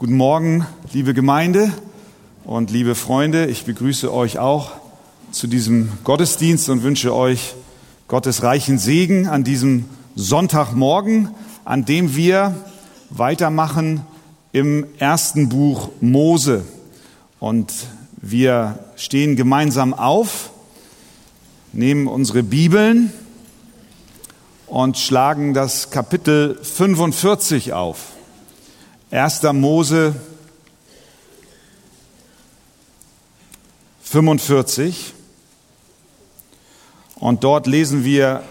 Guten Morgen, liebe Gemeinde und liebe Freunde. Ich begrüße euch auch zu diesem Gottesdienst und wünsche euch Gottes reichen Segen an diesem Sonntagmorgen, an dem wir weitermachen im ersten Buch Mose. Und wir stehen gemeinsam auf, nehmen unsere Bibeln und schlagen das Kapitel 45 auf. 1. Mose 45. Und dort lesen wir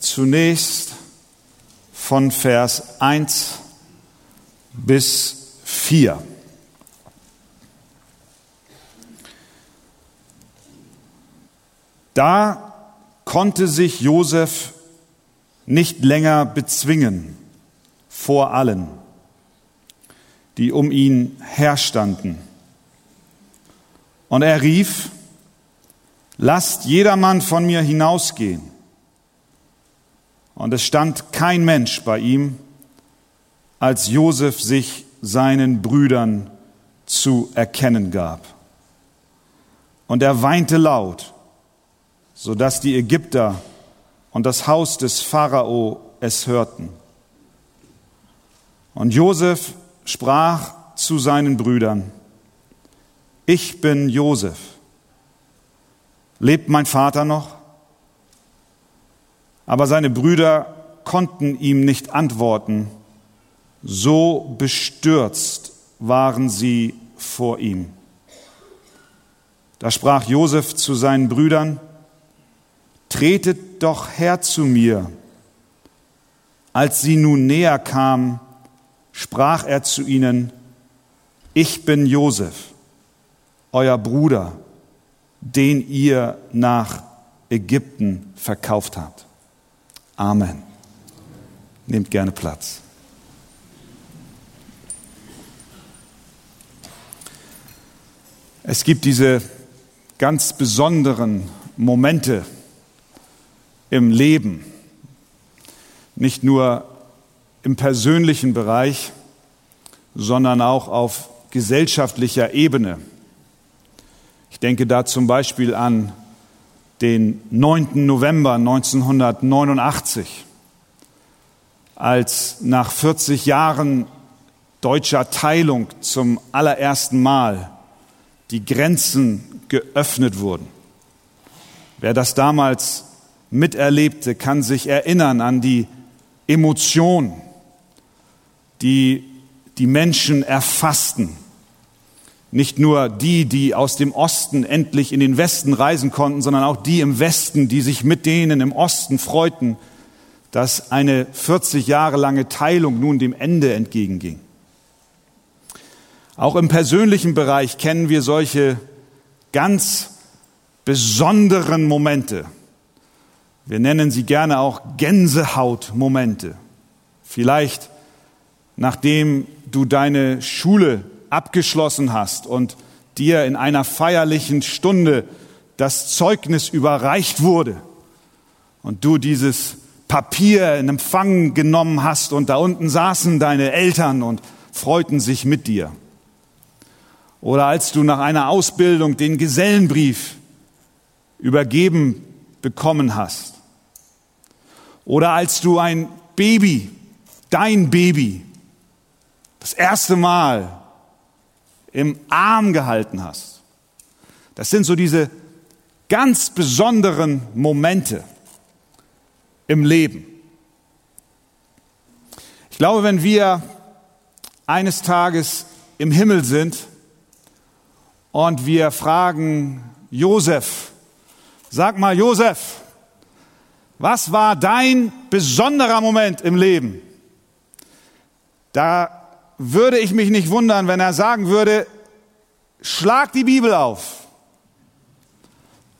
zunächst von Vers 1 bis 4. Da konnte sich Josef nicht länger bezwingen vor allen die um ihn herstanden. Und er rief, lasst jedermann von mir hinausgehen. Und es stand kein Mensch bei ihm, als Josef sich seinen Brüdern zu erkennen gab. Und er weinte laut, so dass die Ägypter und das Haus des Pharao es hörten. Und Josef sprach zu seinen Brüdern, ich bin Josef. Lebt mein Vater noch? Aber seine Brüder konnten ihm nicht antworten, so bestürzt waren sie vor ihm. Da sprach Josef zu seinen Brüdern, Tretet doch her zu mir. Als sie nun näher kamen, sprach er zu ihnen, ich bin Josef, euer Bruder, den ihr nach Ägypten verkauft habt. Amen. Nehmt gerne Platz. Es gibt diese ganz besonderen Momente im Leben, nicht nur im persönlichen Bereich, sondern auch auf gesellschaftlicher Ebene. Ich denke da zum Beispiel an den 9. November 1989, als nach 40 Jahren deutscher Teilung zum allerersten Mal die Grenzen geöffnet wurden. Wer das damals miterlebte, kann sich erinnern an die Emotion, die die Menschen erfassten. Nicht nur die, die aus dem Osten endlich in den Westen reisen konnten, sondern auch die im Westen, die sich mit denen im Osten freuten, dass eine 40 Jahre lange Teilung nun dem Ende entgegenging. Auch im persönlichen Bereich kennen wir solche ganz besonderen Momente. Wir nennen sie gerne auch Gänsehautmomente. Vielleicht nachdem du deine Schule abgeschlossen hast und dir in einer feierlichen Stunde das Zeugnis überreicht wurde und du dieses Papier in Empfang genommen hast und da unten saßen deine Eltern und freuten sich mit dir. Oder als du nach einer Ausbildung den Gesellenbrief übergeben bekommen hast. Oder als du ein Baby, dein Baby, das erste Mal im Arm gehalten hast. Das sind so diese ganz besonderen Momente im Leben. Ich glaube, wenn wir eines Tages im Himmel sind und wir fragen Josef, sag mal Josef, was war dein besonderer Moment im Leben? Da würde ich mich nicht wundern, wenn er sagen würde, schlag die Bibel auf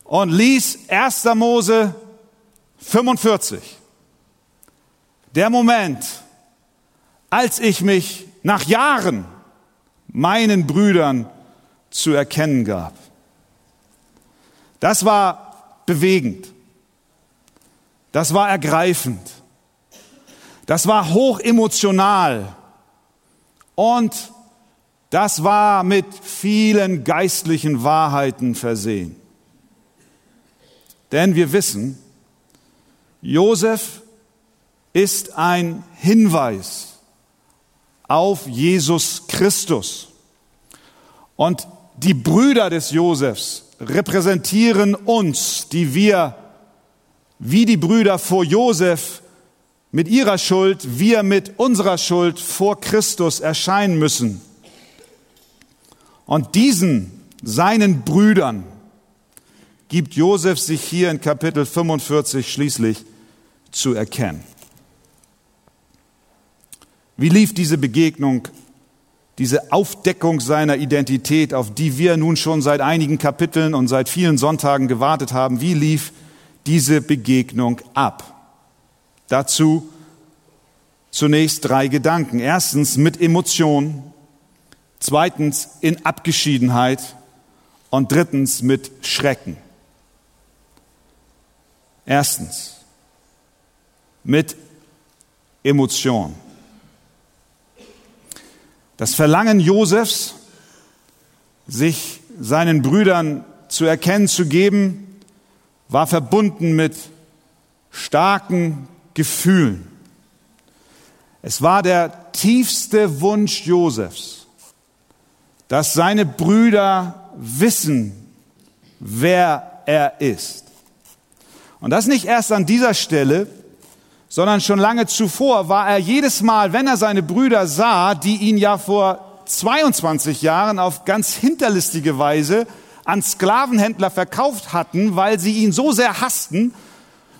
und lies 1. Mose 45. Der Moment, als ich mich nach Jahren meinen Brüdern zu erkennen gab. Das war bewegend. Das war ergreifend. Das war hoch emotional. Und das war mit vielen geistlichen Wahrheiten versehen. Denn wir wissen, Josef ist ein Hinweis auf Jesus Christus. Und die Brüder des Josefs repräsentieren uns, die wir wie die Brüder vor Josef mit ihrer Schuld, wir mit unserer Schuld vor Christus erscheinen müssen. Und diesen, seinen Brüdern, gibt Josef sich hier in Kapitel 45 schließlich zu erkennen. Wie lief diese Begegnung, diese Aufdeckung seiner Identität, auf die wir nun schon seit einigen Kapiteln und seit vielen Sonntagen gewartet haben, wie lief diese Begegnung ab? Dazu zunächst drei Gedanken. Erstens mit Emotion, zweitens in Abgeschiedenheit und drittens mit Schrecken. Erstens mit Emotion. Das Verlangen Josefs, sich seinen Brüdern zu erkennen zu geben, war verbunden mit starken Gefühlen. Es war der tiefste Wunsch Josefs, dass seine Brüder wissen, wer er ist. Und das nicht erst an dieser Stelle, sondern schon lange zuvor war er jedes Mal, wenn er seine Brüder sah, die ihn ja vor 22 Jahren auf ganz hinterlistige Weise an Sklavenhändler verkauft hatten, weil sie ihn so sehr hassten,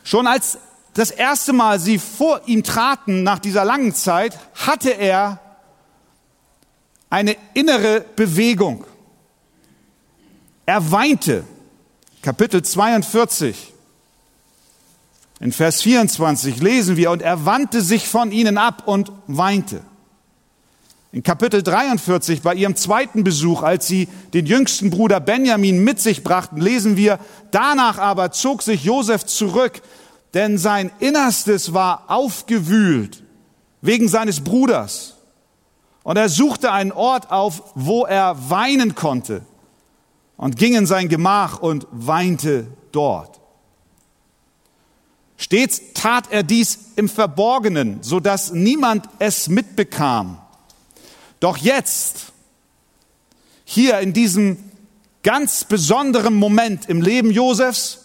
schon als das erste Mal sie vor ihm traten nach dieser langen Zeit, hatte er eine innere Bewegung. Er weinte. Kapitel 42. In Vers 24 lesen wir, und er wandte sich von ihnen ab und weinte. In Kapitel 43, bei ihrem zweiten Besuch, als sie den jüngsten Bruder Benjamin mit sich brachten, lesen wir, danach aber zog sich Josef zurück, denn sein Innerstes war aufgewühlt wegen seines Bruders. Und er suchte einen Ort auf, wo er weinen konnte und ging in sein Gemach und weinte dort. Stets tat er dies im Verborgenen, so dass niemand es mitbekam. Doch jetzt, hier in diesem ganz besonderen Moment im Leben Josefs,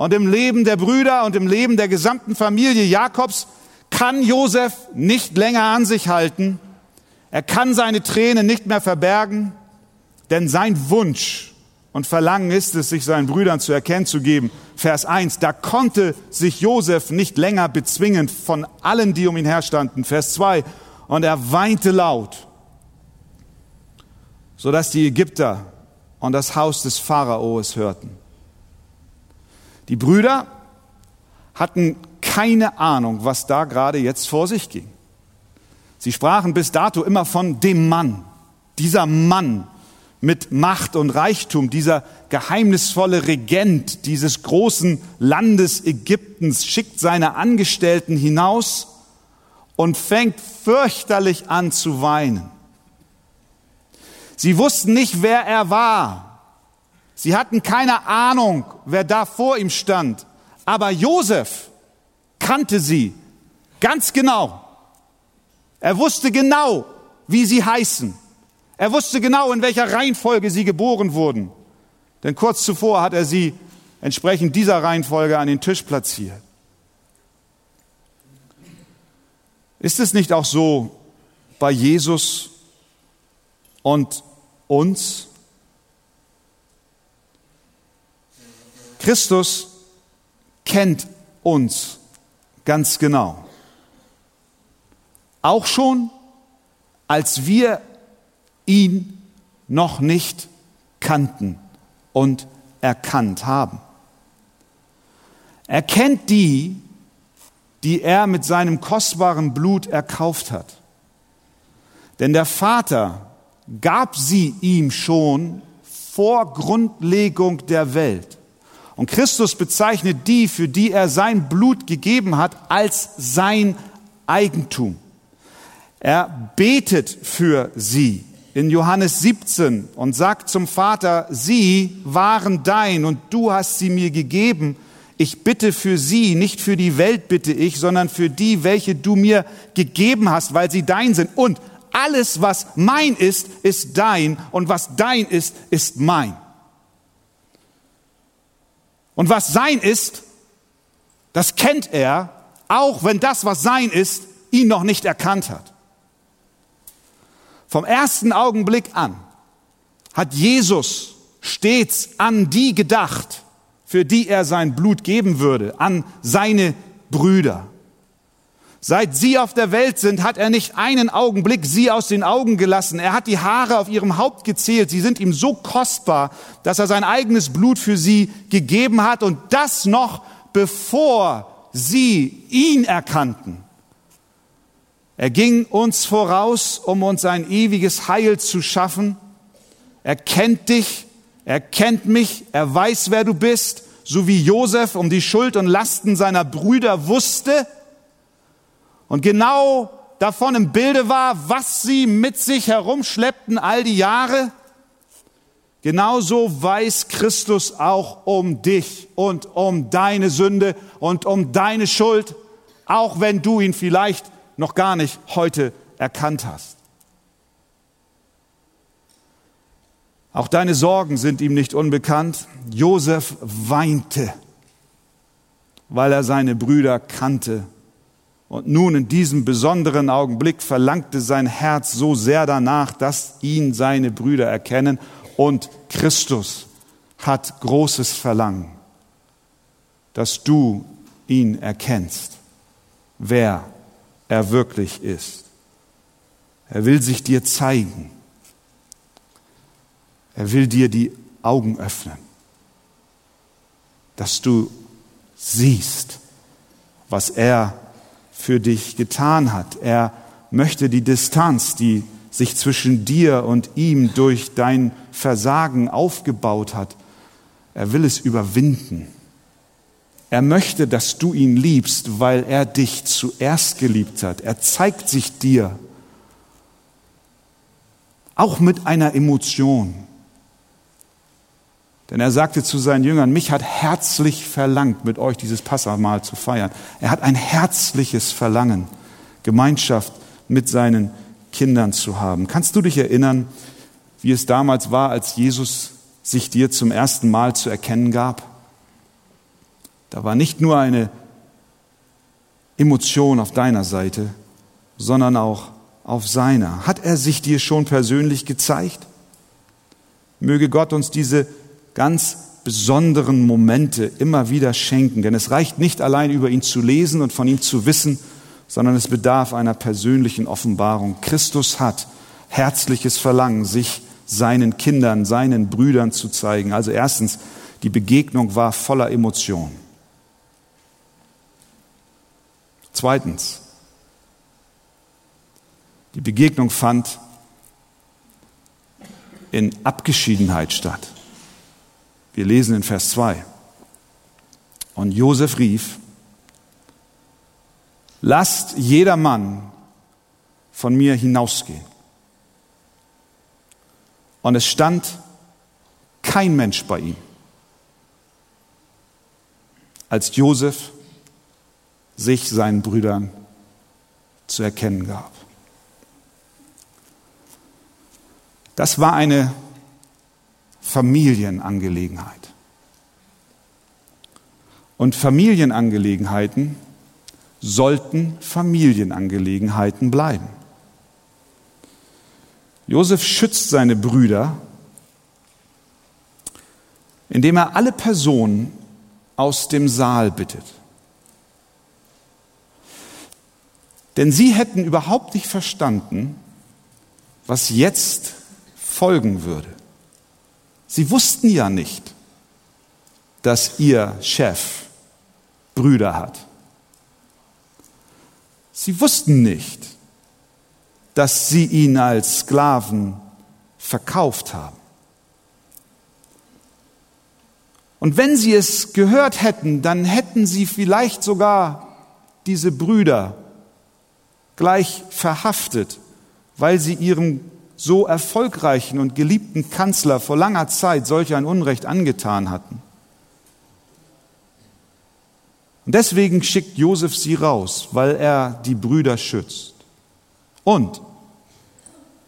und im Leben der Brüder und im Leben der gesamten Familie Jakobs kann Josef nicht länger an sich halten. Er kann seine Tränen nicht mehr verbergen, denn sein Wunsch und Verlangen ist es, sich seinen Brüdern zu erkennen zu geben. Vers 1, da konnte sich Josef nicht länger bezwingen von allen, die um ihn herstanden. Vers 2, und er weinte laut, sodass die Ägypter und das Haus des Pharaos hörten. Die Brüder hatten keine Ahnung, was da gerade jetzt vor sich ging. Sie sprachen bis dato immer von dem Mann, dieser Mann mit Macht und Reichtum, dieser geheimnisvolle Regent dieses großen Landes Ägyptens schickt seine Angestellten hinaus und fängt fürchterlich an zu weinen. Sie wussten nicht, wer er war. Sie hatten keine Ahnung, wer da vor ihm stand. Aber Josef kannte sie ganz genau. Er wusste genau, wie sie heißen. Er wusste genau, in welcher Reihenfolge sie geboren wurden. Denn kurz zuvor hat er sie entsprechend dieser Reihenfolge an den Tisch platziert. Ist es nicht auch so bei Jesus und uns? Christus kennt uns ganz genau. Auch schon, als wir ihn noch nicht kannten und erkannt haben. Er kennt die, die er mit seinem kostbaren Blut erkauft hat. Denn der Vater gab sie ihm schon vor Grundlegung der Welt. Und Christus bezeichnet die, für die er sein Blut gegeben hat, als sein Eigentum. Er betet für sie. in Johannes 17 und sagt zum Vater, sie waren dein und du hast sie mir gegeben. Ich bitte für sie, nicht für die Welt bitte ich, sondern für die, welche du mir gegeben hast, weil sie dein sind. Und alles, was mein ist, ist dein und was dein ist, ist mein. Und was sein ist, das kennt er, auch wenn das, was sein ist, ihn noch nicht erkannt hat. Vom ersten Augenblick an hat Jesus stets an die gedacht, für die er sein Blut geben würde, an seine Brüder. Seit sie auf der Welt sind, hat er nicht einen Augenblick sie aus den Augen gelassen. Er hat die Haare auf ihrem Haupt gezählt. Sie sind ihm so kostbar, dass er sein eigenes Blut für sie gegeben hat und das noch bevor sie ihn erkannten. Er ging uns voraus, um uns ein ewiges Heil zu schaffen. Er kennt dich, er kennt mich, er weiß, wer du bist, so wie Josef um die Schuld und Lasten seiner Brüder wusste und genau davon im Bilde war, was sie mit sich herumschleppten all die Jahre. Genauso weiß Christus auch um dich und um deine Sünde und um deine Schuld, auch wenn du ihn vielleicht noch gar nicht heute erkannt hast. Auch deine Sorgen sind ihm nicht unbekannt. Josef weinte, weil er seine Brüder kannte. Und nun in diesem besonderen Augenblick verlangte sein Herz so sehr danach, dass ihn seine Brüder erkennen. Und Christus hat großes Verlangen, dass du ihn erkennst, wer er wirklich ist. Er will sich dir zeigen. Er will dir die Augen öffnen, dass du siehst, was er für dich getan hat. Er möchte die Distanz, die sich zwischen dir und ihm durch dein Versagen aufgebaut hat, er will es überwinden. Er möchte, dass du ihn liebst, weil er dich zuerst geliebt hat. Er zeigt sich dir auch mit einer Emotion. Denn er sagte zu seinen Jüngern, mich hat herzlich verlangt, mit euch dieses Passamahl zu feiern. Er hat ein herzliches Verlangen, Gemeinschaft mit seinen Kindern zu haben. Kannst du dich erinnern, wie es damals war, als Jesus sich dir zum ersten Mal zu erkennen gab? Da war nicht nur eine Emotion auf deiner Seite, sondern auch auf seiner. Hat er sich dir schon persönlich gezeigt? Möge Gott uns diese ganz besonderen Momente immer wieder schenken, denn es reicht nicht allein über ihn zu lesen und von ihm zu wissen, sondern es bedarf einer persönlichen Offenbarung. Christus hat herzliches Verlangen, sich seinen Kindern, seinen Brüdern zu zeigen. Also erstens, die Begegnung war voller Emotionen. Zweitens, die Begegnung fand in Abgeschiedenheit statt. Wir lesen in Vers 2. Und Josef rief, lasst jeder Mann von mir hinausgehen. Und es stand kein Mensch bei ihm. Als Josef sich seinen Brüdern zu erkennen gab. Das war eine Familienangelegenheit. Und Familienangelegenheiten sollten Familienangelegenheiten bleiben. Josef schützt seine Brüder, indem er alle Personen aus dem Saal bittet. Denn sie hätten überhaupt nicht verstanden, was jetzt folgen würde. Sie wussten ja nicht, dass ihr Chef Brüder hat. Sie wussten nicht, dass sie ihn als Sklaven verkauft haben. Und wenn sie es gehört hätten, dann hätten sie vielleicht sogar diese Brüder gleich verhaftet, weil sie ihrem so erfolgreichen und geliebten Kanzler vor langer Zeit solch ein Unrecht angetan hatten. Und deswegen schickt Josef sie raus, weil er die Brüder schützt. Und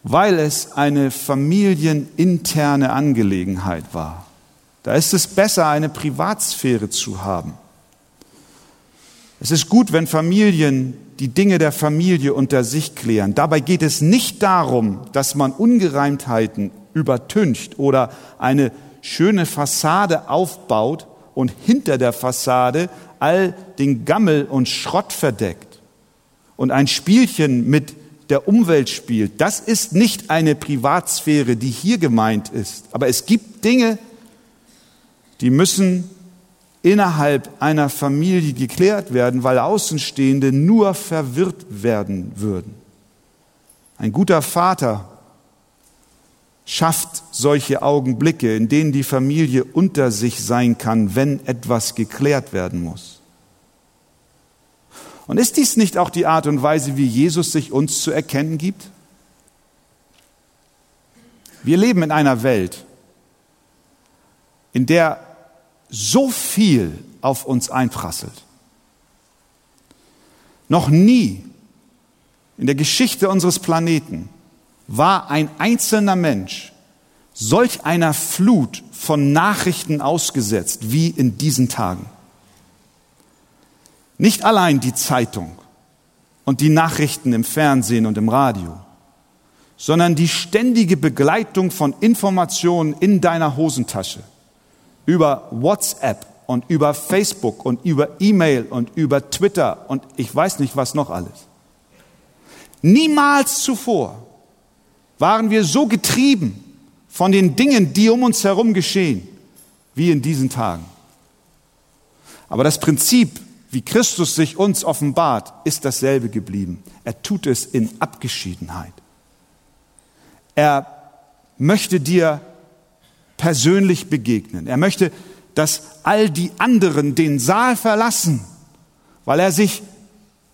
weil es eine familieninterne Angelegenheit war. Da ist es besser, eine Privatsphäre zu haben. Es ist gut, wenn Familien die Dinge der Familie unter sich klären. Dabei geht es nicht darum, dass man Ungereimtheiten übertüncht oder eine schöne Fassade aufbaut und hinter der Fassade all den Gammel und Schrott verdeckt und ein Spielchen mit der Umwelt spielt. Das ist nicht eine Privatsphäre, die hier gemeint ist. Aber es gibt Dinge, die müssen innerhalb einer Familie geklärt werden, weil Außenstehende nur verwirrt werden würden. Ein guter Vater schafft solche Augenblicke, in denen die Familie unter sich sein kann, wenn etwas geklärt werden muss. Und ist dies nicht auch die Art und Weise, wie Jesus sich uns zu erkennen gibt? Wir leben in einer Welt, in der so viel auf uns einprasselt. Noch nie in der Geschichte unseres Planeten war ein einzelner Mensch solch einer Flut von Nachrichten ausgesetzt wie in diesen Tagen. Nicht allein die Zeitung und die Nachrichten im Fernsehen und im Radio, sondern die ständige Begleitung von Informationen in deiner Hosentasche über WhatsApp und über Facebook und über E-Mail und über Twitter und ich weiß nicht was noch alles. Niemals zuvor waren wir so getrieben von den Dingen, die um uns herum geschehen, wie in diesen Tagen. Aber das Prinzip, wie Christus sich uns offenbart, ist dasselbe geblieben. Er tut es in Abgeschiedenheit. Er möchte dir persönlich begegnen. Er möchte, dass all die anderen den Saal verlassen, weil er sich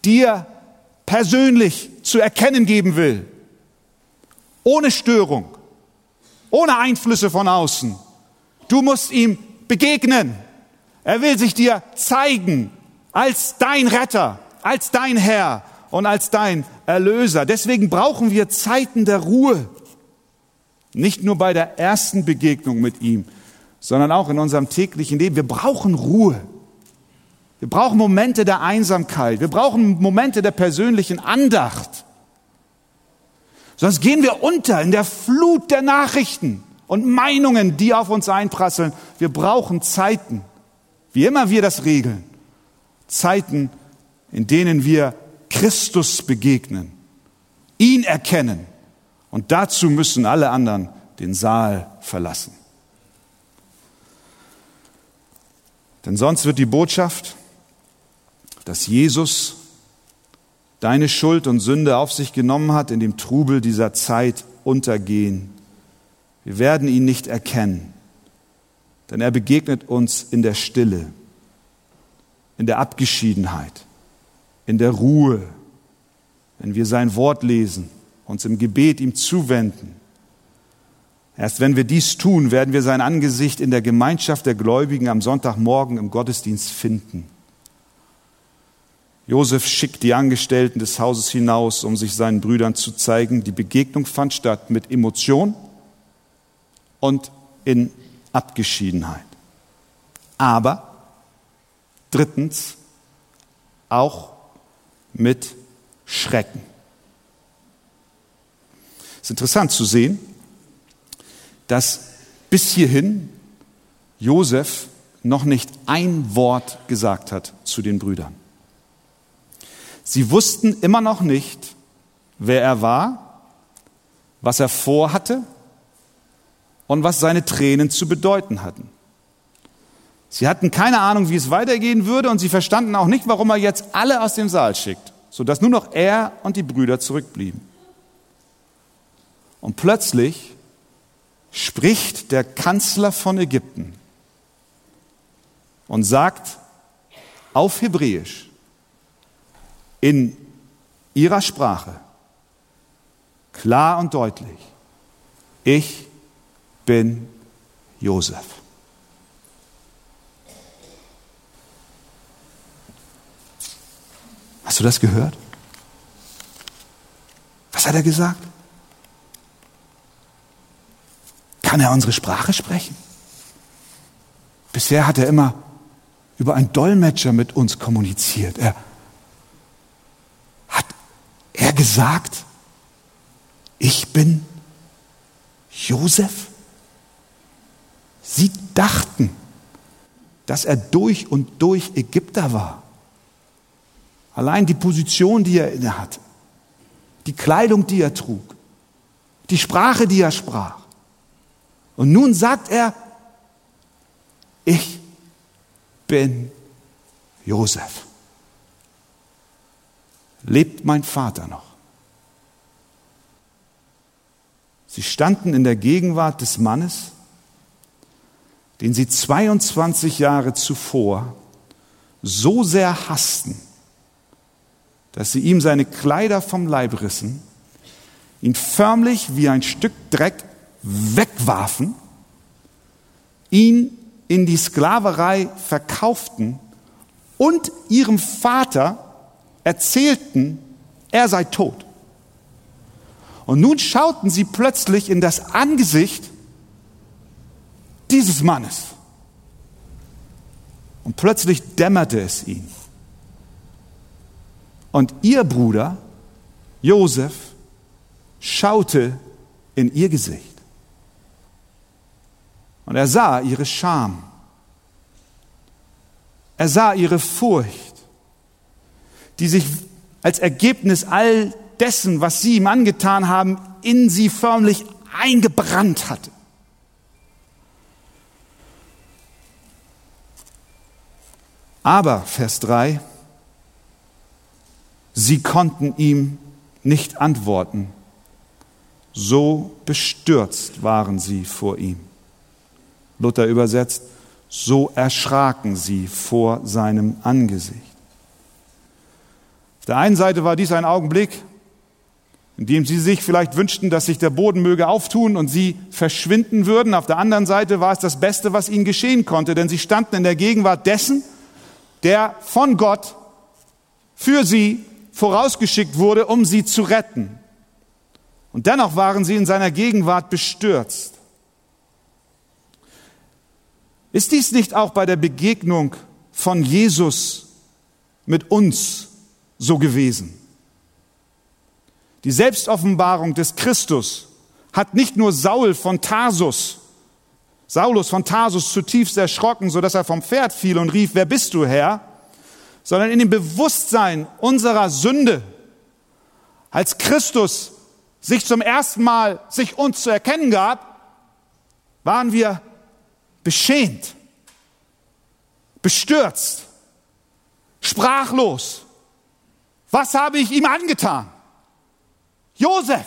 dir persönlich zu erkennen geben will. Ohne Störung, ohne Einflüsse von außen. Du musst ihm begegnen. Er will sich dir zeigen als dein Retter, als dein Herr und als dein Erlöser. Deswegen brauchen wir Zeiten der Ruhe. Nicht nur bei der ersten Begegnung mit ihm, sondern auch in unserem täglichen Leben. Wir brauchen Ruhe. Wir brauchen Momente der Einsamkeit. Wir brauchen Momente der persönlichen Andacht. Sonst gehen wir unter in der Flut der Nachrichten und Meinungen, die auf uns einprasseln. Wir brauchen Zeiten, wie immer wir das regeln. Zeiten, in denen wir Christus begegnen, ihn erkennen und dazu müssen alle anderen den Saal verlassen. Denn sonst wird die Botschaft, dass Jesus deine Schuld und Sünde auf sich genommen hat, in dem Trubel dieser Zeit untergehen. Wir werden ihn nicht erkennen, denn er begegnet uns in der Stille, in der Abgeschiedenheit, in der Ruhe, wenn wir sein Wort lesen uns im Gebet ihm zuwenden. Erst wenn wir dies tun, werden wir sein Angesicht in der Gemeinschaft der Gläubigen am Sonntagmorgen im Gottesdienst finden. Josef schickt die Angestellten des Hauses hinaus, um sich seinen Brüdern zu zeigen. Die Begegnung fand statt mit Emotion und in Abgeschiedenheit. Aber drittens auch mit Schrecken. Es ist interessant zu sehen, dass bis hierhin Josef noch nicht ein Wort gesagt hat zu den Brüdern. Sie wussten immer noch nicht, wer er war, was er vorhatte und was seine Tränen zu bedeuten hatten. Sie hatten keine Ahnung, wie es weitergehen würde und sie verstanden auch nicht, warum er jetzt alle aus dem Saal schickt, sodass nur noch er und die Brüder zurückblieben. Und plötzlich spricht der Kanzler von Ägypten und sagt auf Hebräisch in ihrer Sprache klar und deutlich, ich bin Josef. Hast du das gehört? Was hat er gesagt? Kann er unsere Sprache sprechen? Bisher hat er immer über einen Dolmetscher mit uns kommuniziert. Er hat er gesagt, ich bin Josef? Sie dachten, dass er durch und durch Ägypter war. Allein die Position, die er inne hatte, die Kleidung, die er trug, die Sprache, die er sprach. Und nun sagt er, ich bin Josef. Lebt mein Vater noch? Sie standen in der Gegenwart des Mannes, den sie 22 Jahre zuvor so sehr hassten, dass sie ihm seine Kleider vom Leib rissen, ihn förmlich wie ein Stück Dreck wegwarfen, ihn in die Sklaverei verkauften und ihrem Vater erzählten, er sei tot. Und nun schauten sie plötzlich in das Angesicht dieses Mannes. Und plötzlich dämmerte es ihnen. Und ihr Bruder, Josef, schaute in ihr Gesicht. Und er sah ihre Scham. Er sah ihre Furcht, die sich als Ergebnis all dessen, was sie ihm angetan haben, in sie förmlich eingebrannt hatte. Aber, Vers 3, sie konnten ihm nicht antworten, so bestürzt waren sie vor ihm. Luther übersetzt, so erschraken sie vor seinem Angesicht. Auf der einen Seite war dies ein Augenblick, in dem sie sich vielleicht wünschten, dass sich der Boden möge auftun und sie verschwinden würden. Auf der anderen Seite war es das Beste, was ihnen geschehen konnte, denn sie standen in der Gegenwart dessen, der von Gott für sie vorausgeschickt wurde, um sie zu retten. Und dennoch waren sie in seiner Gegenwart bestürzt. Ist dies nicht auch bei der Begegnung von Jesus mit uns so gewesen? Die Selbstoffenbarung des Christus hat nicht nur Saul von Tarsus, Saulus von Tarsus zutiefst erschrocken, so dass er vom Pferd fiel und rief, wer bist du, Herr? Sondern in dem Bewusstsein unserer Sünde, als Christus sich zum ersten Mal sich uns zu erkennen gab, waren wir beschämt, bestürzt, sprachlos. Was habe ich ihm angetan? Josef.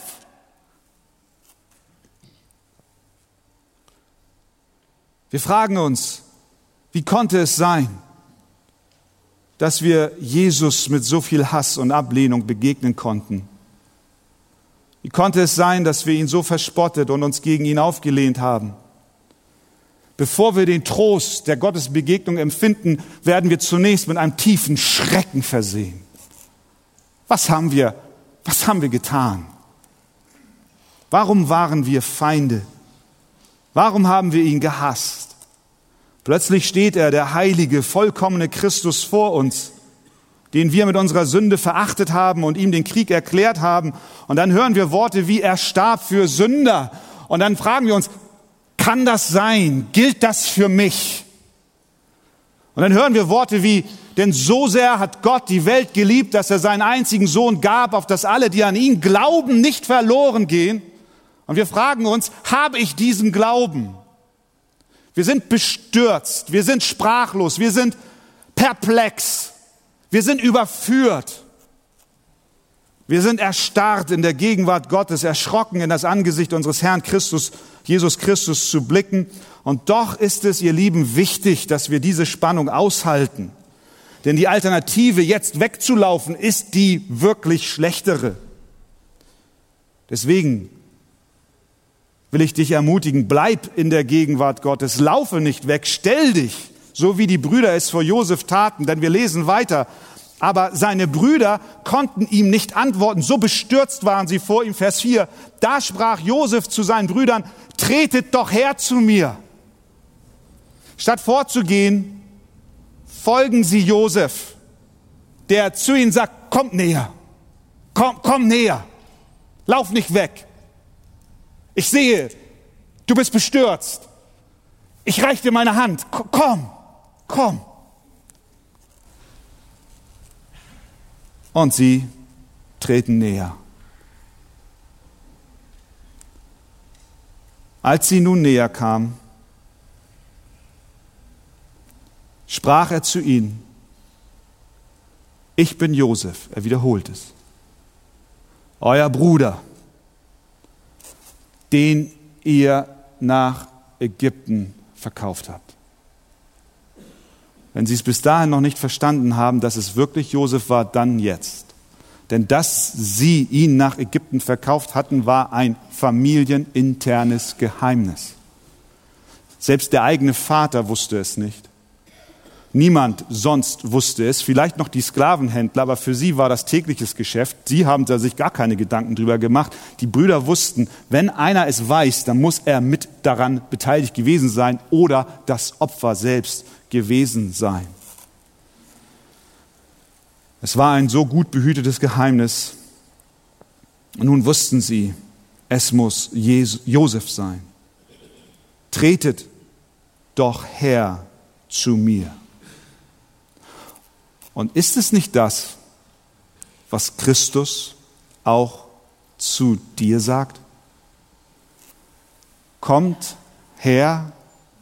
Wir fragen uns, wie konnte es sein, dass wir Jesus mit so viel Hass und Ablehnung begegnen konnten? Wie konnte es sein, dass wir ihn so verspottet und uns gegen ihn aufgelehnt haben? Bevor wir den Trost der Gottesbegegnung empfinden, werden wir zunächst mit einem tiefen Schrecken versehen. Was haben wir, was haben wir getan? Warum waren wir Feinde? Warum haben wir ihn gehasst? Plötzlich steht er, der heilige, vollkommene Christus vor uns, den wir mit unserer Sünde verachtet haben und ihm den Krieg erklärt haben. Und dann hören wir Worte wie er starb für Sünder. Und dann fragen wir uns, kann das sein? Gilt das für mich? Und dann hören wir Worte wie, denn so sehr hat Gott die Welt geliebt, dass er seinen einzigen Sohn gab, auf dass alle, die an ihn glauben, nicht verloren gehen. Und wir fragen uns, habe ich diesen Glauben? Wir sind bestürzt, wir sind sprachlos, wir sind perplex, wir sind überführt. Wir sind erstarrt in der Gegenwart Gottes, erschrocken in das Angesicht unseres Herrn Christus, Jesus Christus zu blicken. Und doch ist es, ihr Lieben, wichtig, dass wir diese Spannung aushalten. Denn die Alternative, jetzt wegzulaufen, ist die wirklich schlechtere. Deswegen will ich dich ermutigen, bleib in der Gegenwart Gottes, laufe nicht weg, stell dich, so wie die Brüder es vor Josef taten, denn wir lesen weiter. Aber seine Brüder konnten ihm nicht antworten, so bestürzt waren sie vor ihm. Vers 4, da sprach Josef zu seinen Brüdern, tretet doch her zu mir. Statt vorzugehen, folgen sie Josef, der zu ihnen sagt, kommt näher, komm, komm näher, lauf nicht weg. Ich sehe, du bist bestürzt. Ich reiche dir meine Hand. Komm, komm. Und sie treten näher. Als sie nun näher kam, sprach er zu ihnen, ich bin Josef, er wiederholt es, euer Bruder den ihr nach Ägypten verkauft habt. Wenn Sie es bis dahin noch nicht verstanden haben, dass es wirklich Josef war, dann jetzt. Denn dass sie ihn nach Ägypten verkauft hatten, war ein familieninternes Geheimnis. Selbst der eigene Vater wusste es nicht. Niemand sonst wusste es, vielleicht noch die Sklavenhändler, aber für sie war das tägliches Geschäft. Sie haben da sich gar keine Gedanken drüber gemacht. Die Brüder wussten, wenn einer es weiß, dann muss er mit daran beteiligt gewesen sein oder das Opfer selbst gewesen sein. Es war ein so gut behütetes Geheimnis. Und nun wussten sie, es muss Josef sein. Tretet doch her zu mir. Und ist es nicht das, was Christus auch zu dir sagt? Kommt her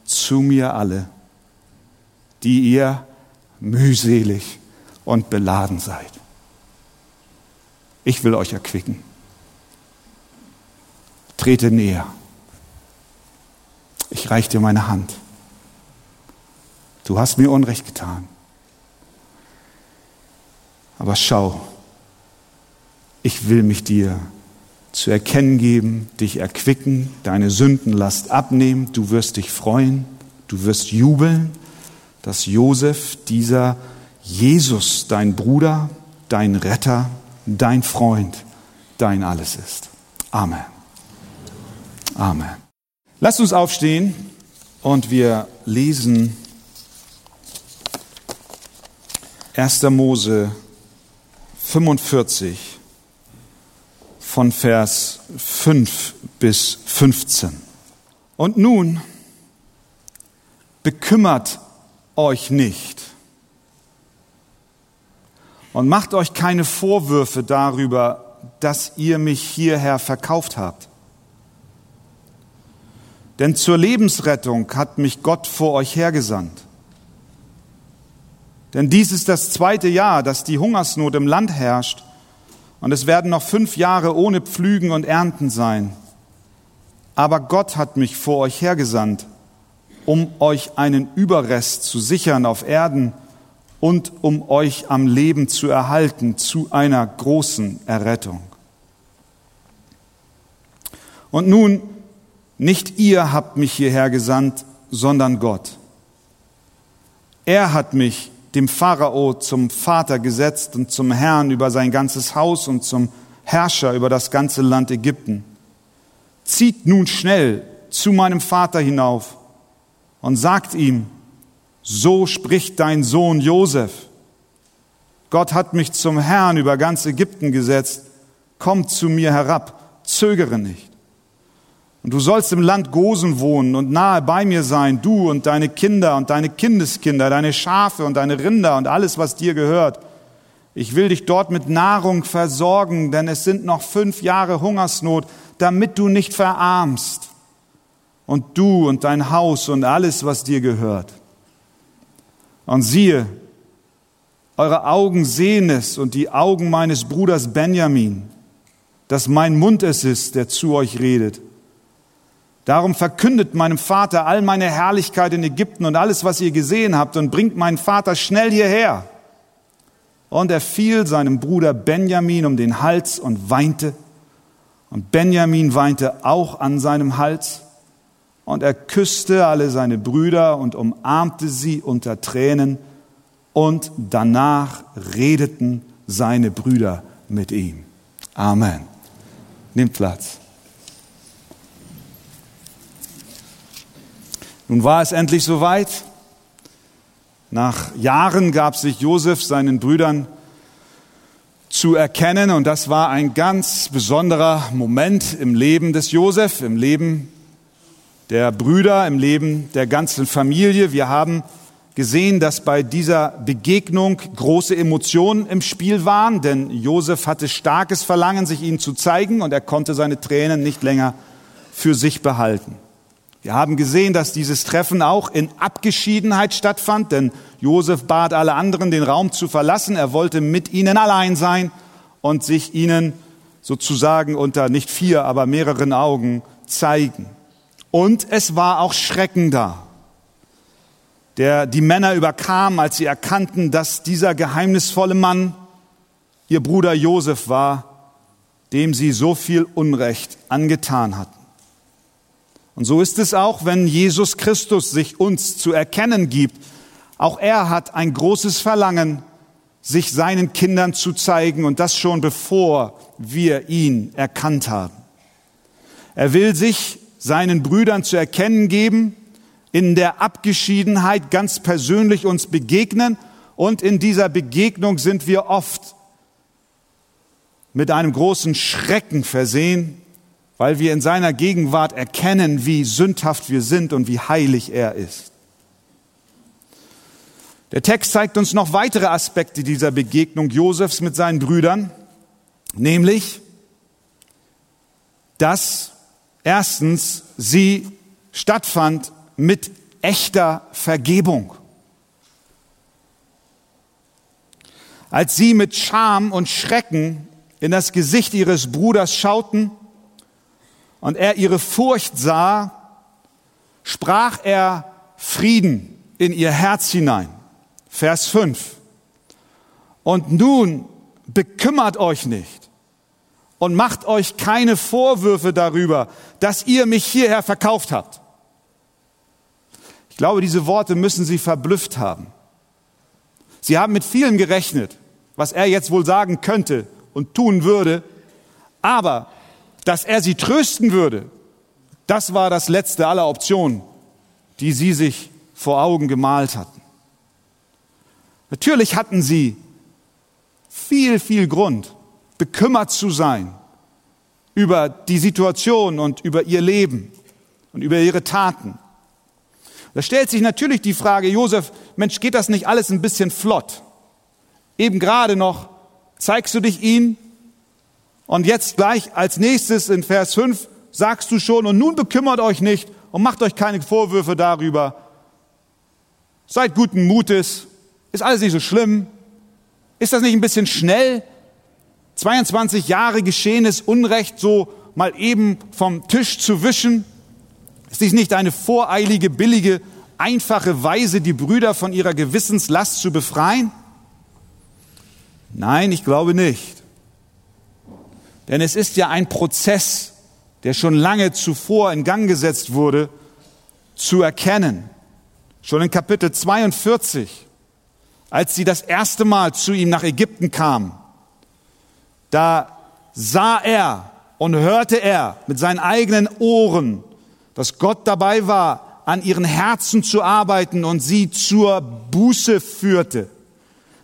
zu mir alle, die ihr mühselig und beladen seid. Ich will euch erquicken. Trete näher. Ich reich dir meine Hand. Du hast mir Unrecht getan. Aber schau, ich will mich dir zu erkennen geben, dich erquicken, deine Sündenlast abnehmen, du wirst dich freuen, du wirst jubeln, dass Josef, dieser Jesus, dein Bruder, dein Retter, dein Freund, dein alles ist. Amen. Amen. Lasst uns aufstehen und wir lesen 1. Mose 45 von Vers 5 bis 15. Und nun bekümmert euch nicht und macht euch keine Vorwürfe darüber, dass ihr mich hierher verkauft habt. Denn zur Lebensrettung hat mich Gott vor euch hergesandt. Denn dies ist das zweite Jahr, dass die Hungersnot im Land herrscht, und es werden noch fünf Jahre ohne Pflügen und Ernten sein. Aber Gott hat mich vor euch hergesandt, um euch einen Überrest zu sichern auf Erden und um euch am Leben zu erhalten zu einer großen Errettung. Und nun, nicht ihr habt mich hierher gesandt, sondern Gott. Er hat mich dem Pharao zum Vater gesetzt und zum Herrn über sein ganzes Haus und zum Herrscher über das ganze Land Ägypten. Zieht nun schnell zu meinem Vater hinauf und sagt ihm, so spricht dein Sohn Josef. Gott hat mich zum Herrn über ganz Ägypten gesetzt. Komm zu mir herab, zögere nicht. Und du sollst im Land Gosen wohnen und nahe bei mir sein, du und deine Kinder und deine Kindeskinder, deine Schafe und deine Rinder und alles, was dir gehört. Ich will dich dort mit Nahrung versorgen, denn es sind noch fünf Jahre Hungersnot, damit du nicht verarmst. Und du und dein Haus und alles, was dir gehört. Und siehe, eure Augen sehen es und die Augen meines Bruders Benjamin, dass mein Mund es ist, der zu euch redet. Darum verkündet meinem Vater all meine Herrlichkeit in Ägypten und alles, was ihr gesehen habt, und bringt meinen Vater schnell hierher. Und er fiel seinem Bruder Benjamin um den Hals und weinte. Und Benjamin weinte auch an seinem Hals und er küsste alle seine Brüder und umarmte sie unter Tränen und danach redeten seine Brüder mit ihm. Amen. Nimm Platz. Nun war es endlich soweit. Nach Jahren gab sich Josef seinen Brüdern zu erkennen und das war ein ganz besonderer Moment im Leben des Josef, im Leben der Brüder, im Leben der ganzen Familie. Wir haben gesehen, dass bei dieser Begegnung große Emotionen im Spiel waren, denn Josef hatte starkes Verlangen, sich ihnen zu zeigen und er konnte seine Tränen nicht länger für sich behalten. Wir haben gesehen, dass dieses Treffen auch in Abgeschiedenheit stattfand, denn Josef bat alle anderen, den Raum zu verlassen. Er wollte mit ihnen allein sein und sich ihnen sozusagen unter nicht vier, aber mehreren Augen zeigen. Und es war auch Schrecken da, der die Männer überkam, als sie erkannten, dass dieser geheimnisvolle Mann ihr Bruder Josef war, dem sie so viel Unrecht angetan hatten. Und so ist es auch, wenn Jesus Christus sich uns zu erkennen gibt. Auch er hat ein großes Verlangen, sich seinen Kindern zu zeigen und das schon bevor wir ihn erkannt haben. Er will sich seinen Brüdern zu erkennen geben, in der Abgeschiedenheit ganz persönlich uns begegnen und in dieser Begegnung sind wir oft mit einem großen Schrecken versehen, weil wir in seiner Gegenwart erkennen, wie sündhaft wir sind und wie heilig er ist. Der Text zeigt uns noch weitere Aspekte dieser Begegnung Josefs mit seinen Brüdern, nämlich, dass erstens sie stattfand mit echter Vergebung. Als sie mit Scham und Schrecken in das Gesicht ihres Bruders schauten, und er ihre Furcht sah, sprach er Frieden in ihr Herz hinein. Vers 5. Und nun bekümmert euch nicht und macht euch keine Vorwürfe darüber, dass ihr mich hierher verkauft habt. Ich glaube, diese Worte müssen Sie verblüfft haben. Sie haben mit vielem gerechnet, was er jetzt wohl sagen könnte und tun würde, aber dass er sie trösten würde, das war das letzte aller Optionen, die sie sich vor Augen gemalt hatten. Natürlich hatten sie viel, viel Grund, bekümmert zu sein über die Situation und über ihr Leben und über ihre Taten. Da stellt sich natürlich die Frage, Josef, Mensch, geht das nicht alles ein bisschen flott? Eben gerade noch zeigst du dich ihnen und jetzt gleich als nächstes in Vers 5 sagst du schon, und nun bekümmert euch nicht und macht euch keine Vorwürfe darüber. Seid guten Mutes. Ist alles nicht so schlimm. Ist das nicht ein bisschen schnell? 22 Jahre geschehenes Unrecht so mal eben vom Tisch zu wischen? Ist dies nicht eine voreilige, billige, einfache Weise, die Brüder von ihrer Gewissenslast zu befreien? Nein, ich glaube nicht. Denn es ist ja ein Prozess, der schon lange zuvor in Gang gesetzt wurde, zu erkennen. Schon in Kapitel 42, als sie das erste Mal zu ihm nach Ägypten kam, da sah er und hörte er mit seinen eigenen Ohren, dass Gott dabei war, an ihren Herzen zu arbeiten und sie zur Buße führte.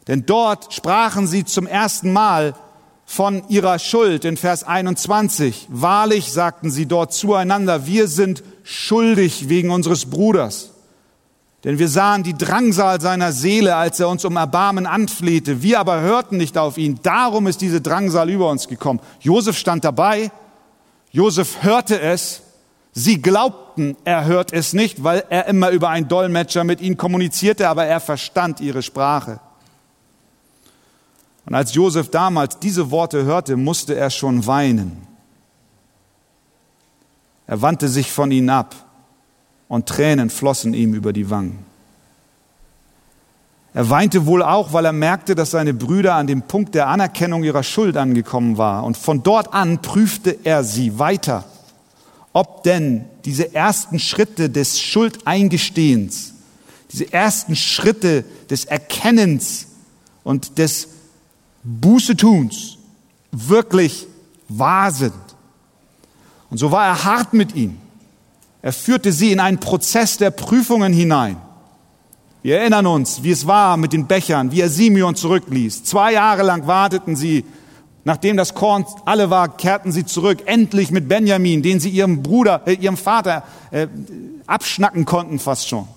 Denn dort sprachen sie zum ersten Mal von ihrer Schuld in Vers 21. Wahrlich sagten sie dort zueinander, wir sind schuldig wegen unseres Bruders. Denn wir sahen die Drangsal seiner Seele, als er uns um Erbarmen anflehte. Wir aber hörten nicht auf ihn. Darum ist diese Drangsal über uns gekommen. Josef stand dabei. Josef hörte es. Sie glaubten, er hört es nicht, weil er immer über einen Dolmetscher mit ihnen kommunizierte, aber er verstand ihre Sprache. Und als Josef damals diese Worte hörte, musste er schon weinen. Er wandte sich von ihnen ab und Tränen flossen ihm über die Wangen. Er weinte wohl auch, weil er merkte, dass seine Brüder an dem Punkt der Anerkennung ihrer Schuld angekommen war. Und von dort an prüfte er sie weiter, ob denn diese ersten Schritte des Schuldeingestehens, diese ersten Schritte des Erkennens und des Bußetuns wirklich wahr sind. Und so war er hart mit ihnen. Er führte sie in einen Prozess der Prüfungen hinein. Wir erinnern uns, wie es war mit den Bechern, wie er Simeon zurückließ. Zwei Jahre lang warteten sie, nachdem das Korn alle war, kehrten sie zurück, endlich mit Benjamin, den sie ihrem Bruder, äh, ihrem Vater äh, abschnacken konnten fast schon.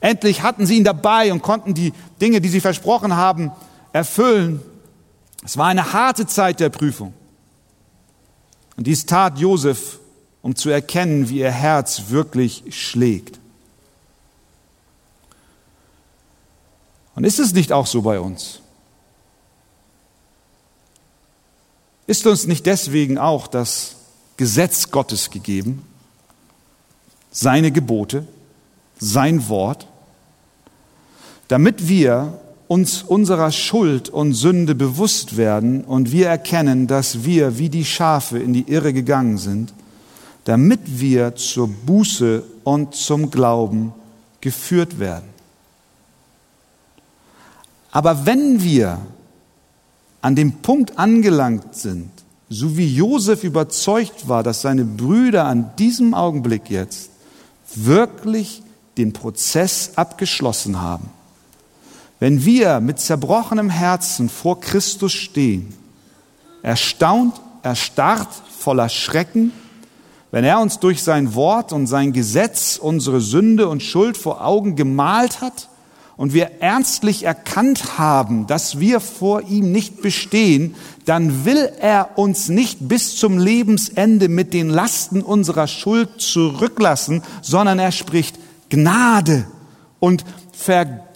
Endlich hatten sie ihn dabei und konnten die Dinge, die sie versprochen haben, erfüllen. Es war eine harte Zeit der Prüfung. Und dies tat Josef, um zu erkennen, wie ihr Herz wirklich schlägt. Und ist es nicht auch so bei uns? Ist uns nicht deswegen auch das Gesetz Gottes gegeben, seine Gebote, sein Wort, damit wir uns unserer Schuld und Sünde bewusst werden und wir erkennen, dass wir wie die Schafe in die Irre gegangen sind, damit wir zur Buße und zum Glauben geführt werden. Aber wenn wir an dem Punkt angelangt sind, so wie Josef überzeugt war, dass seine Brüder an diesem Augenblick jetzt wirklich den Prozess abgeschlossen haben, wenn wir mit zerbrochenem Herzen vor Christus stehen, erstaunt, erstarrt, voller Schrecken, wenn er uns durch sein Wort und sein Gesetz unsere Sünde und Schuld vor Augen gemalt hat und wir ernstlich erkannt haben, dass wir vor ihm nicht bestehen, dann will er uns nicht bis zum Lebensende mit den Lasten unserer Schuld zurücklassen, sondern er spricht Gnade und Vergebung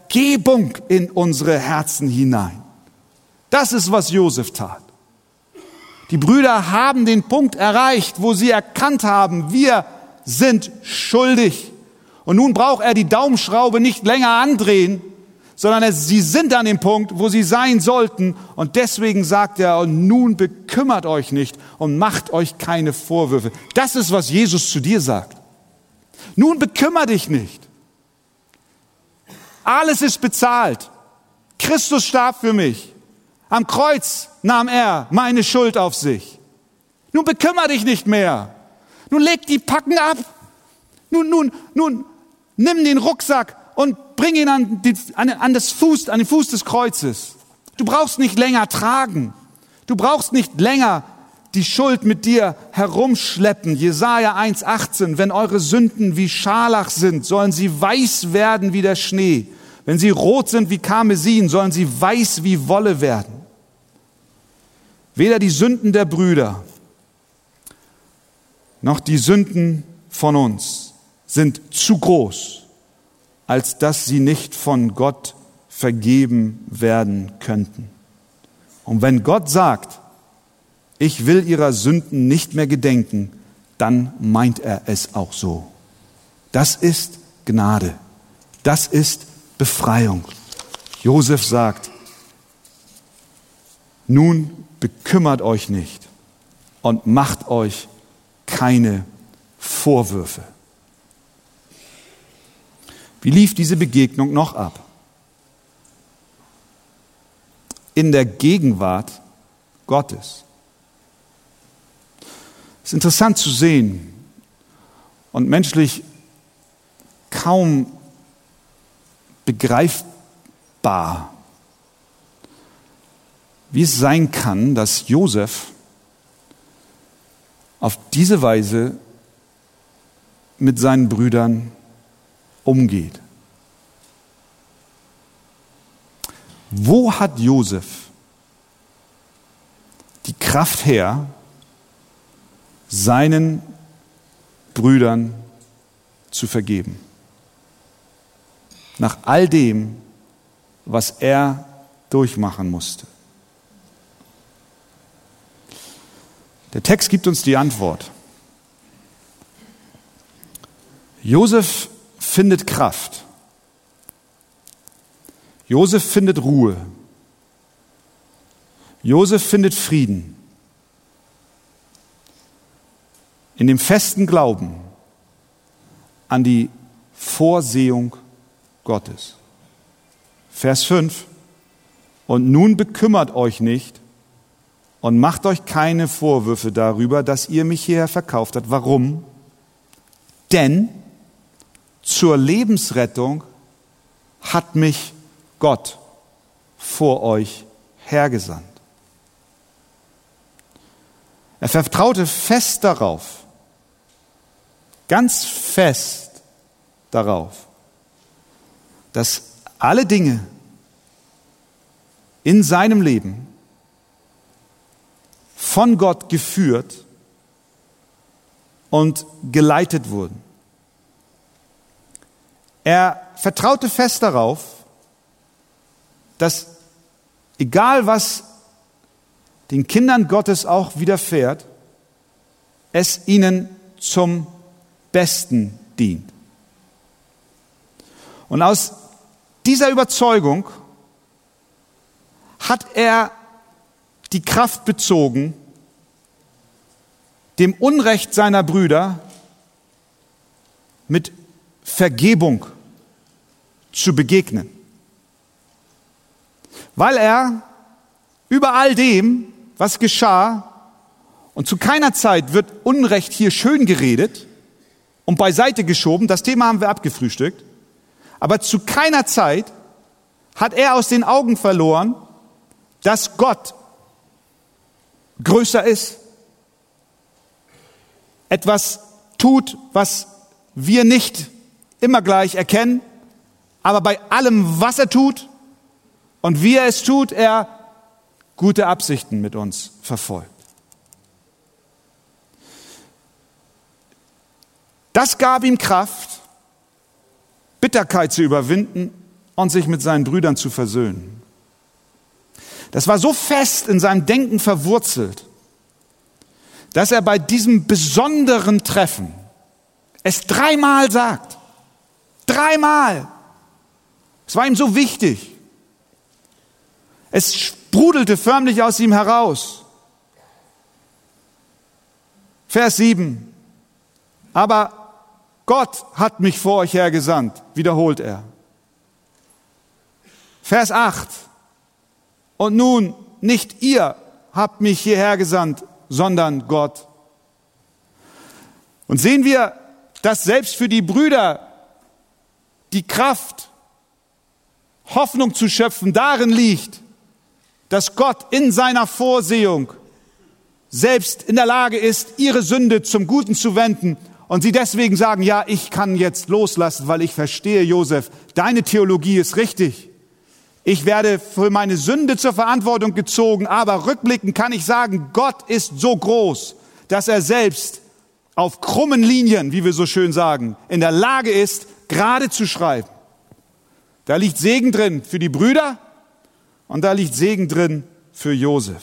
in unsere Herzen hinein. Das ist, was Josef tat. Die Brüder haben den Punkt erreicht, wo sie erkannt haben, wir sind schuldig. Und nun braucht er die Daumenschraube nicht länger andrehen, sondern sie sind an dem Punkt, wo sie sein sollten. Und deswegen sagt er, und nun bekümmert euch nicht und macht euch keine Vorwürfe. Das ist, was Jesus zu dir sagt. Nun bekümmere dich nicht. Alles ist bezahlt. Christus starb für mich. Am Kreuz nahm er meine Schuld auf sich. Nun bekümmere dich nicht mehr. Nun leg die Packen ab. Nun, nun, nun Nimm den Rucksack und bring ihn an, die, an, an, das Fuß, an den Fuß des Kreuzes. Du brauchst nicht länger tragen. Du brauchst nicht länger die Schuld mit dir herumschleppen. Jesaja 1,18. Wenn eure Sünden wie Scharlach sind, sollen sie weiß werden wie der Schnee. Wenn sie rot sind wie Karmesin, sollen sie weiß wie Wolle werden. Weder die Sünden der Brüder noch die Sünden von uns sind zu groß, als dass sie nicht von Gott vergeben werden könnten. Und wenn Gott sagt, ich will ihrer Sünden nicht mehr gedenken, dann meint er es auch so. Das ist Gnade. Das ist Befreiung. Josef sagt, nun bekümmert euch nicht und macht euch keine Vorwürfe. Wie lief diese Begegnung noch ab? In der Gegenwart Gottes. Es ist interessant zu sehen und menschlich kaum begreifbar, wie es sein kann, dass Josef auf diese Weise mit seinen Brüdern umgeht. Wo hat Josef die Kraft her, seinen Brüdern zu vergeben? Nach all dem, was er durchmachen musste. Der Text gibt uns die Antwort. Josef findet Kraft. Josef findet Ruhe. Josef findet Frieden. In dem festen Glauben an die Vorsehung Gottes. Vers 5. Und nun bekümmert euch nicht und macht euch keine Vorwürfe darüber, dass ihr mich hierher verkauft habt. Warum? Denn zur Lebensrettung hat mich Gott vor euch hergesandt. Er vertraute fest darauf, ganz fest darauf, dass alle Dinge in seinem Leben von Gott geführt und geleitet wurden. Er vertraute fest darauf, dass egal was den Kindern Gottes auch widerfährt, es ihnen zum Besten dient. Und aus dieser Überzeugung hat er die Kraft bezogen, dem Unrecht seiner Brüder mit Vergebung zu begegnen. Weil er über all dem, was geschah, und zu keiner Zeit wird Unrecht hier schön geredet und beiseite geschoben, das Thema haben wir abgefrühstückt, aber zu keiner Zeit hat er aus den Augen verloren, dass Gott größer ist, etwas tut, was wir nicht immer gleich erkennen, aber bei allem, was er tut und wie er es tut, er gute Absichten mit uns verfolgt. Das gab ihm Kraft, Bitterkeit zu überwinden und sich mit seinen Brüdern zu versöhnen. Das war so fest in seinem Denken verwurzelt, dass er bei diesem besonderen Treffen es dreimal sagt. Dreimal. Es war ihm so wichtig. Es sprudelte förmlich aus ihm heraus. Vers 7. Aber Gott hat mich vor euch hergesandt, wiederholt er. Vers 8. Und nun, nicht ihr habt mich hierher gesandt, sondern Gott. Und sehen wir, dass selbst für die Brüder die Kraft, Hoffnung zu schöpfen, darin liegt, dass Gott in seiner Vorsehung selbst in der Lage ist, ihre Sünde zum Guten zu wenden und sie deswegen sagen, ja, ich kann jetzt loslassen, weil ich verstehe, Josef, deine Theologie ist richtig. Ich werde für meine Sünde zur Verantwortung gezogen, aber rückblickend kann ich sagen, Gott ist so groß, dass er selbst auf krummen Linien, wie wir so schön sagen, in der Lage ist, gerade zu schreiben. Da liegt Segen drin für die Brüder und da liegt Segen drin für Josef.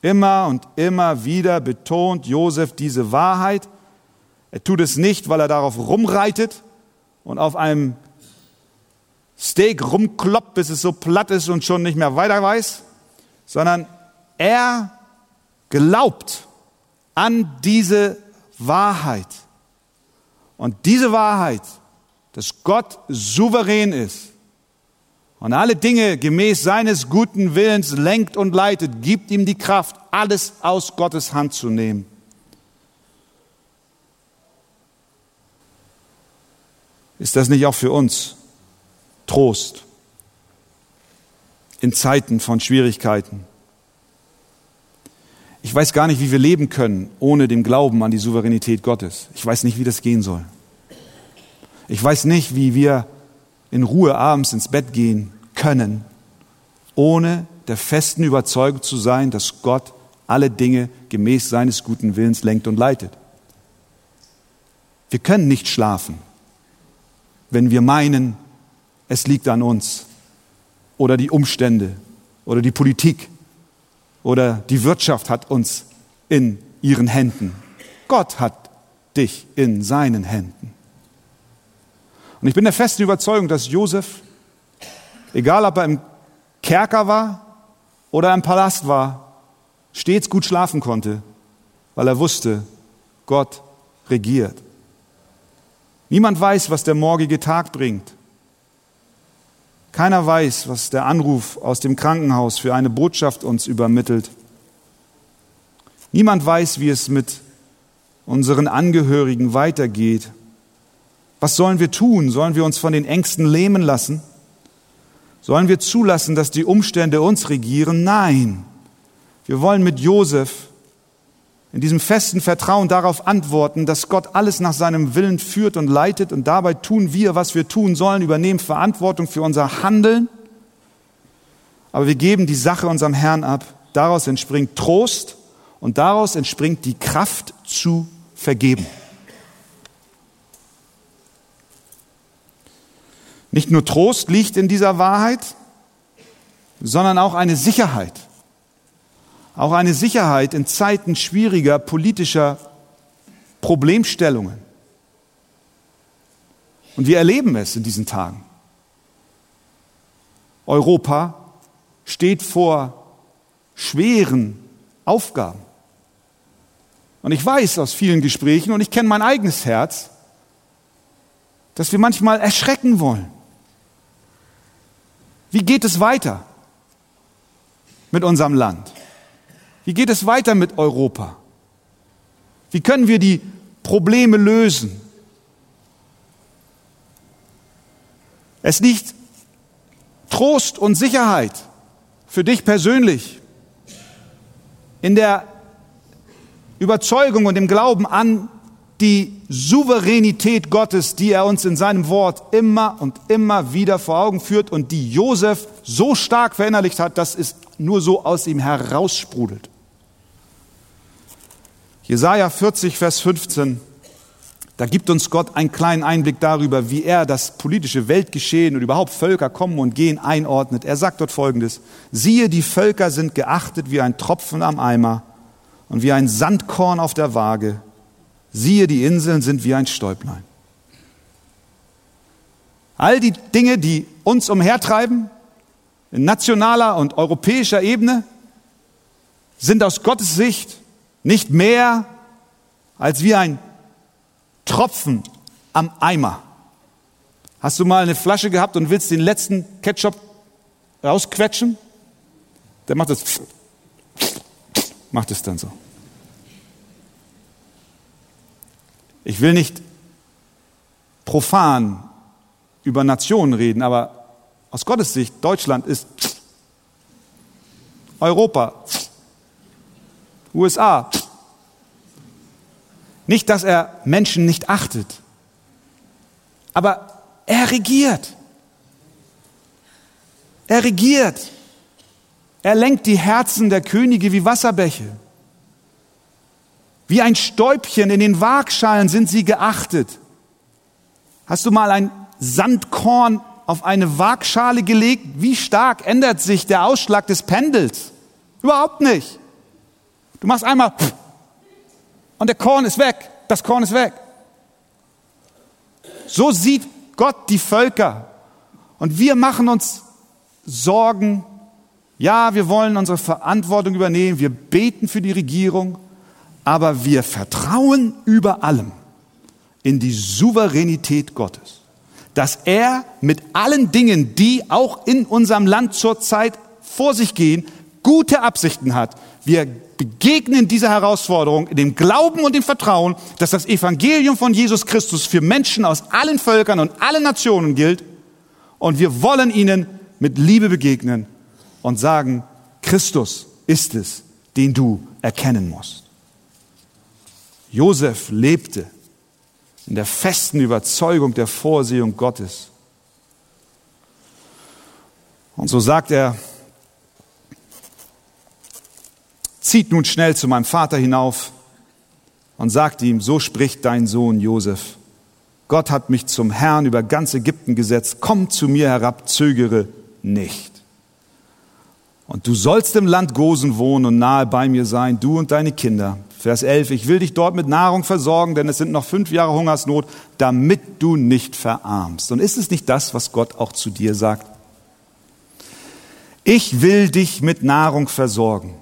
Immer und immer wieder betont Josef diese Wahrheit. Er tut es nicht, weil er darauf rumreitet und auf einem Steak rumkloppt, bis es so platt ist und schon nicht mehr weiter weiß, sondern er glaubt an diese Wahrheit. Und diese Wahrheit, dass Gott souverän ist und alle Dinge gemäß seines guten Willens lenkt und leitet, gibt ihm die Kraft, alles aus Gottes Hand zu nehmen. Ist das nicht auch für uns Trost in Zeiten von Schwierigkeiten. Ich weiß gar nicht, wie wir leben können ohne den Glauben an die Souveränität Gottes. Ich weiß nicht, wie das gehen soll. Ich weiß nicht, wie wir in Ruhe abends ins Bett gehen können, ohne der festen Überzeugung zu sein, dass Gott alle Dinge gemäß seines guten Willens lenkt und leitet. Wir können nicht schlafen, wenn wir meinen, es liegt an uns oder die Umstände oder die Politik oder die Wirtschaft hat uns in ihren Händen. Gott hat dich in seinen Händen. Und ich bin der festen Überzeugung, dass Josef egal ob er im Kerker war oder im Palast war, stets gut schlafen konnte, weil er wusste, Gott regiert. Niemand weiß, was der morgige Tag bringt. Keiner weiß, was der Anruf aus dem Krankenhaus für eine Botschaft uns übermittelt. Niemand weiß, wie es mit unseren Angehörigen weitergeht. Was sollen wir tun? Sollen wir uns von den Ängsten lähmen lassen? Sollen wir zulassen, dass die Umstände uns regieren? Nein. Wir wollen mit Josef in diesem festen Vertrauen darauf antworten, dass Gott alles nach seinem Willen führt und leitet und dabei tun wir, was wir tun sollen, übernehmen Verantwortung für unser Handeln. Aber wir geben die Sache unserem Herrn ab. Daraus entspringt Trost und daraus entspringt die Kraft zu vergeben. Nicht nur Trost liegt in dieser Wahrheit, sondern auch eine Sicherheit. Auch eine Sicherheit in Zeiten schwieriger politischer Problemstellungen. Und wir erleben es in diesen Tagen. Europa steht vor schweren Aufgaben. Und ich weiß aus vielen Gesprächen, und ich kenne mein eigenes Herz, dass wir manchmal erschrecken wollen. Wie geht es weiter mit unserem Land? Wie geht es weiter mit Europa? Wie können wir die Probleme lösen? Es liegt Trost und Sicherheit für dich persönlich in der Überzeugung und im Glauben an die Souveränität Gottes, die er uns in seinem Wort immer und immer wieder vor Augen führt und die Josef so stark verinnerlicht hat, dass es nur so aus ihm heraussprudelt. Jesaja 40, Vers 15, da gibt uns Gott einen kleinen Einblick darüber, wie er das politische Weltgeschehen und überhaupt Völker kommen und gehen einordnet. Er sagt dort Folgendes, siehe, die Völker sind geachtet wie ein Tropfen am Eimer und wie ein Sandkorn auf der Waage Siehe, die Inseln sind wie ein Stäublein. All die Dinge, die uns umhertreiben, in nationaler und europäischer Ebene, sind aus Gottes Sicht nicht mehr als wie ein Tropfen am Eimer. Hast du mal eine Flasche gehabt und willst den letzten Ketchup rausquetschen? Der macht das, macht es dann so. Ich will nicht profan über Nationen reden, aber aus Gottes Sicht, Deutschland ist Europa, USA. Nicht, dass er Menschen nicht achtet, aber er regiert. Er regiert. Er lenkt die Herzen der Könige wie Wasserbäche. Wie ein Stäubchen in den Waagschalen sind sie geachtet. Hast du mal ein Sandkorn auf eine Waagschale gelegt? Wie stark ändert sich der Ausschlag des Pendels? Überhaupt nicht. Du machst einmal und der Korn ist weg. Das Korn ist weg. So sieht Gott die Völker. Und wir machen uns Sorgen. Ja, wir wollen unsere Verantwortung übernehmen. Wir beten für die Regierung aber wir vertrauen über allem in die Souveränität Gottes, dass er mit allen Dingen, die auch in unserem Land zurzeit vor sich gehen, gute Absichten hat. Wir begegnen dieser Herausforderung in dem Glauben und dem Vertrauen, dass das Evangelium von Jesus Christus für Menschen aus allen Völkern und allen Nationen gilt. Und wir wollen ihnen mit Liebe begegnen und sagen, Christus ist es, den du erkennen musst. Josef lebte in der festen Überzeugung der Vorsehung Gottes. Und so sagt er, zieht nun schnell zu meinem Vater hinauf und sagt ihm, so spricht dein Sohn Josef. Gott hat mich zum Herrn über ganz Ägypten gesetzt. Komm zu mir herab, zögere nicht. Und du sollst im Land Gosen wohnen und nahe bei mir sein, du und deine Kinder. Vers 11, ich will dich dort mit Nahrung versorgen, denn es sind noch fünf Jahre Hungersnot, damit du nicht verarmst. Und ist es nicht das, was Gott auch zu dir sagt? Ich will dich mit Nahrung versorgen.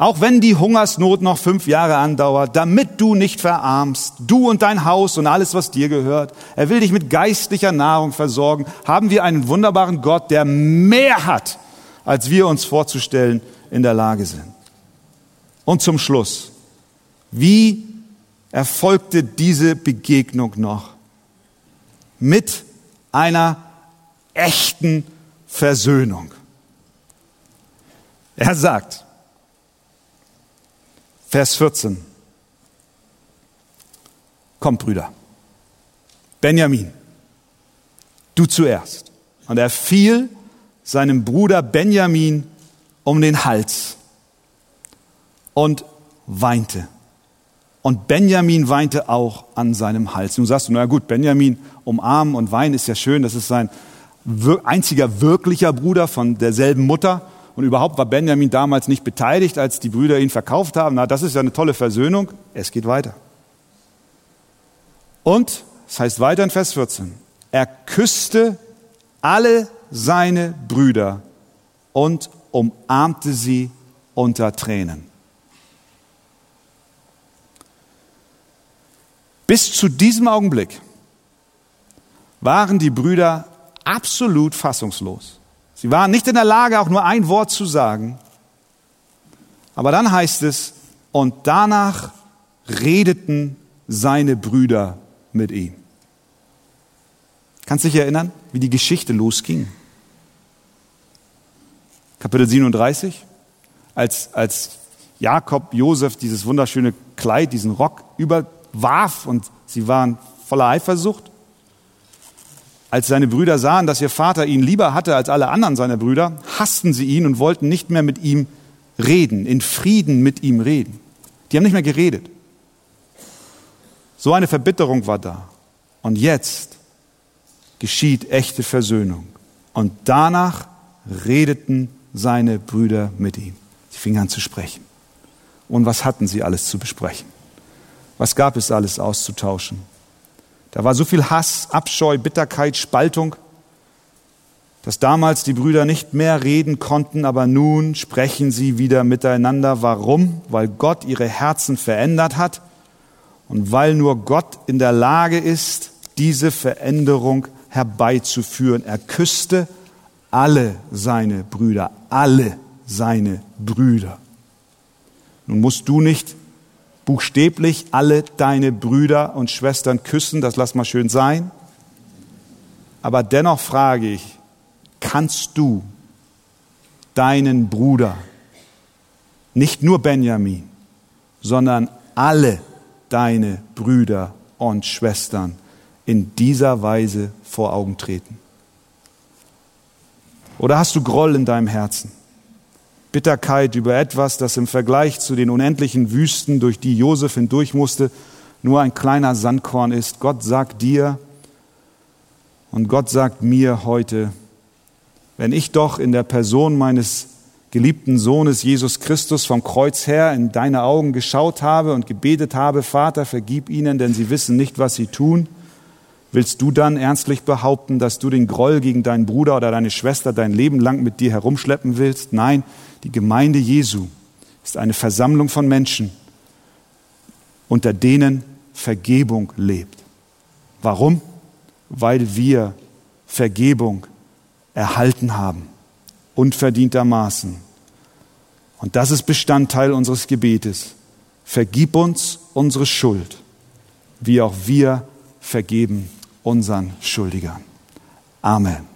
Auch wenn die Hungersnot noch fünf Jahre andauert, damit du nicht verarmst, du und dein Haus und alles, was dir gehört. Er will dich mit geistlicher Nahrung versorgen. Haben wir einen wunderbaren Gott, der mehr hat, als wir uns vorzustellen in der Lage sind. Und zum Schluss, wie erfolgte diese Begegnung noch? Mit einer echten Versöhnung. Er sagt, Vers 14, kommt Brüder, Benjamin, du zuerst. Und er fiel seinem Bruder Benjamin um den Hals und weinte. Und Benjamin weinte auch an seinem Hals. Nun sagst du, na gut, Benjamin umarmen und weinen ist ja schön, das ist sein einziger wirklicher Bruder von derselben Mutter. Und überhaupt war Benjamin damals nicht beteiligt, als die Brüder ihn verkauft haben. Na, das ist ja eine tolle Versöhnung. Es geht weiter. Und, es heißt weiter in Vers 14, er küsste alle seine Brüder und umarmte sie unter Tränen. Bis zu diesem Augenblick waren die Brüder absolut fassungslos. Sie waren nicht in der Lage, auch nur ein Wort zu sagen. Aber dann heißt es, und danach redeten seine Brüder mit ihm. Kannst du dich erinnern, wie die Geschichte losging? Kapitel 37, als, als Jakob Josef dieses wunderschöne Kleid, diesen Rock überwarf und sie waren voller Eifersucht. Als seine Brüder sahen, dass ihr Vater ihn lieber hatte als alle anderen seiner Brüder, hassten sie ihn und wollten nicht mehr mit ihm reden, in Frieden mit ihm reden. Die haben nicht mehr geredet. So eine Verbitterung war da. Und jetzt geschieht echte Versöhnung. Und danach redeten seine Brüder mit ihm. Sie fingen an zu sprechen. Und was hatten sie alles zu besprechen? Was gab es alles auszutauschen? Da war so viel Hass, Abscheu, Bitterkeit, Spaltung, dass damals die Brüder nicht mehr reden konnten, aber nun sprechen sie wieder miteinander. Warum? Weil Gott ihre Herzen verändert hat und weil nur Gott in der Lage ist, diese Veränderung herbeizuführen. Er küsste alle seine Brüder, alle seine Brüder. Nun musst du nicht buchstäblich alle deine Brüder und Schwestern küssen, das lass mal schön sein. Aber dennoch frage ich, kannst du deinen Bruder, nicht nur Benjamin, sondern alle deine Brüder und Schwestern in dieser Weise vor Augen treten? Oder hast du Groll in deinem Herzen? Bitterkeit über etwas, das im Vergleich zu den unendlichen Wüsten, durch die Josef hindurch musste, nur ein kleiner Sandkorn ist. Gott sagt dir und Gott sagt mir heute, wenn ich doch in der Person meines geliebten Sohnes Jesus Christus vom Kreuz her in deine Augen geschaut habe und gebetet habe, Vater, vergib ihnen, denn sie wissen nicht, was sie tun, Willst du dann ernstlich behaupten, dass du den Groll gegen deinen Bruder oder deine Schwester dein Leben lang mit dir herumschleppen willst? Nein, die Gemeinde Jesu ist eine Versammlung von Menschen, unter denen Vergebung lebt. Warum? Weil wir Vergebung erhalten haben, unverdientermaßen. Und das ist Bestandteil unseres Gebetes. Vergib uns unsere Schuld, wie auch wir vergeben unseren Schuldigern. Amen.